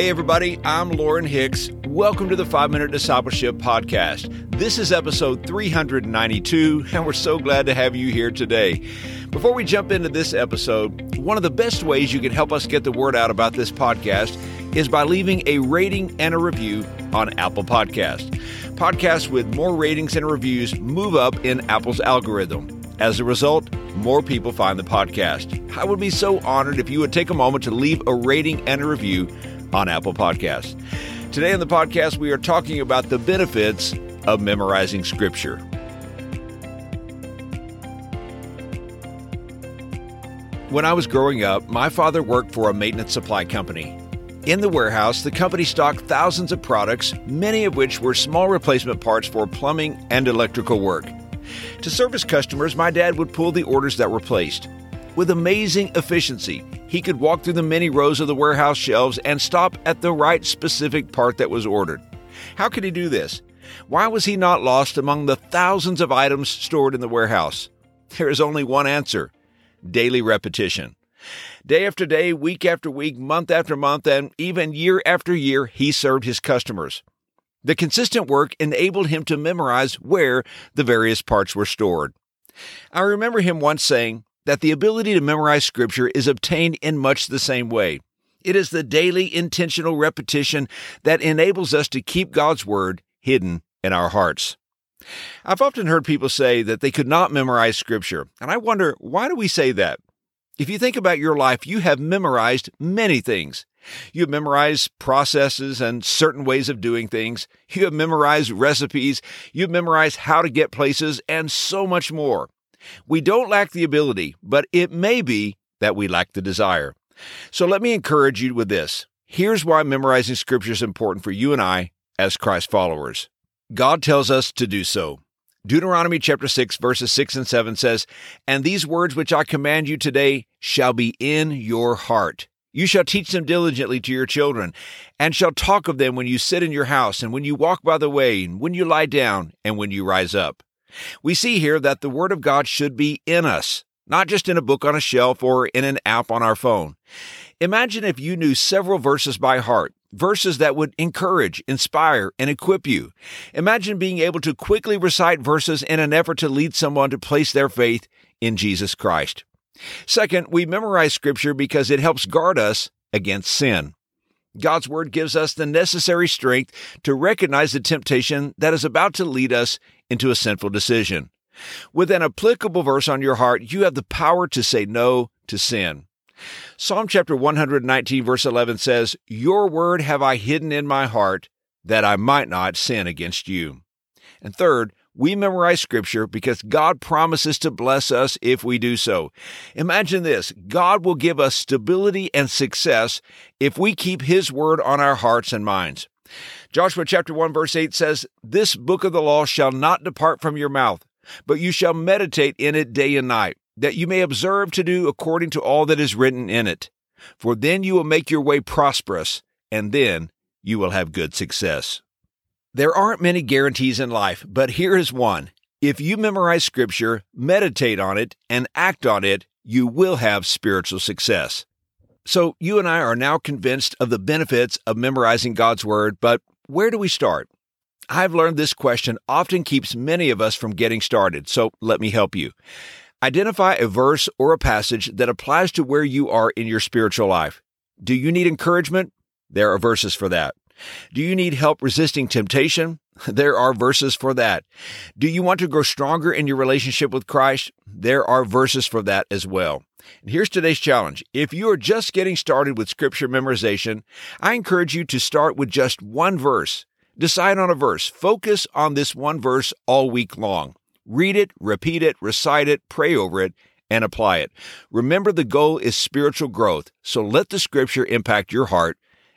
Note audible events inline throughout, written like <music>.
Hey, everybody, I'm Lauren Hicks. Welcome to the 5 Minute Discipleship Podcast. This is episode 392, and we're so glad to have you here today. Before we jump into this episode, one of the best ways you can help us get the word out about this podcast is by leaving a rating and a review on Apple Podcast. Podcasts with more ratings and reviews move up in Apple's algorithm. As a result, more people find the podcast. I would be so honored if you would take a moment to leave a rating and a review on Apple Podcasts. Today on the podcast, we are talking about the benefits of memorizing Scripture. When I was growing up, my father worked for a maintenance supply company. In the warehouse, the company stocked thousands of products, many of which were small replacement parts for plumbing and electrical work. To service customers, my dad would pull the orders that were placed. With amazing efficiency, he could walk through the many rows of the warehouse shelves and stop at the right specific part that was ordered. How could he do this? Why was he not lost among the thousands of items stored in the warehouse? There is only one answer daily repetition. Day after day, week after week, month after month, and even year after year, he served his customers. The consistent work enabled him to memorize where the various parts were stored. I remember him once saying that the ability to memorize Scripture is obtained in much the same way. It is the daily intentional repetition that enables us to keep God's Word hidden in our hearts. I've often heard people say that they could not memorize Scripture, and I wonder why do we say that? If you think about your life, you have memorized many things. You have memorized processes and certain ways of doing things. You have memorized recipes. You have memorized how to get places and so much more. We don't lack the ability, but it may be that we lack the desire. So let me encourage you with this. Here's why memorizing scripture is important for you and I as Christ followers. God tells us to do so. Deuteronomy chapter 6 verses 6 and 7 says, "And these words which I command you today shall be in your heart." You shall teach them diligently to your children, and shall talk of them when you sit in your house, and when you walk by the way, and when you lie down, and when you rise up. We see here that the Word of God should be in us, not just in a book on a shelf or in an app on our phone. Imagine if you knew several verses by heart, verses that would encourage, inspire, and equip you. Imagine being able to quickly recite verses in an effort to lead someone to place their faith in Jesus Christ. Second, we memorize Scripture because it helps guard us against sin. God's Word gives us the necessary strength to recognize the temptation that is about to lead us into a sinful decision. With an applicable verse on your heart, you have the power to say no to sin. Psalm chapter 119, verse 11 says, Your word have I hidden in my heart, that I might not sin against you. And third, we memorize scripture because God promises to bless us if we do so. Imagine this God will give us stability and success if we keep His word on our hearts and minds. Joshua chapter 1 verse 8 says, This book of the law shall not depart from your mouth, but you shall meditate in it day and night, that you may observe to do according to all that is written in it. For then you will make your way prosperous, and then you will have good success. There aren't many guarantees in life, but here is one. If you memorize scripture, meditate on it, and act on it, you will have spiritual success. So, you and I are now convinced of the benefits of memorizing God's Word, but where do we start? I've learned this question often keeps many of us from getting started, so let me help you. Identify a verse or a passage that applies to where you are in your spiritual life. Do you need encouragement? There are verses for that. Do you need help resisting temptation? <laughs> There are verses for that. Do you want to grow stronger in your relationship with Christ? There are verses for that as well. And here's today's challenge. If you are just getting started with scripture memorization, I encourage you to start with just one verse. Decide on a verse. Focus on this one verse all week long. Read it, repeat it, recite it, pray over it, and apply it. Remember, the goal is spiritual growth, so let the scripture impact your heart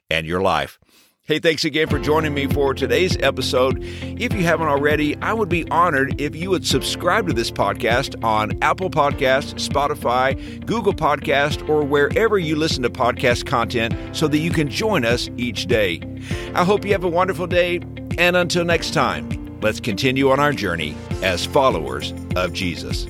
and your life. Hey, thanks again for joining me for today's episode. If you haven't already, I would be honored if you would subscribe to this podcast on Apple Podcasts, Spotify, Google Podcast, or wherever you listen to podcast content so that you can join us each day. I hope you have a wonderful day, and until next time, let's continue on our journey as followers of Jesus.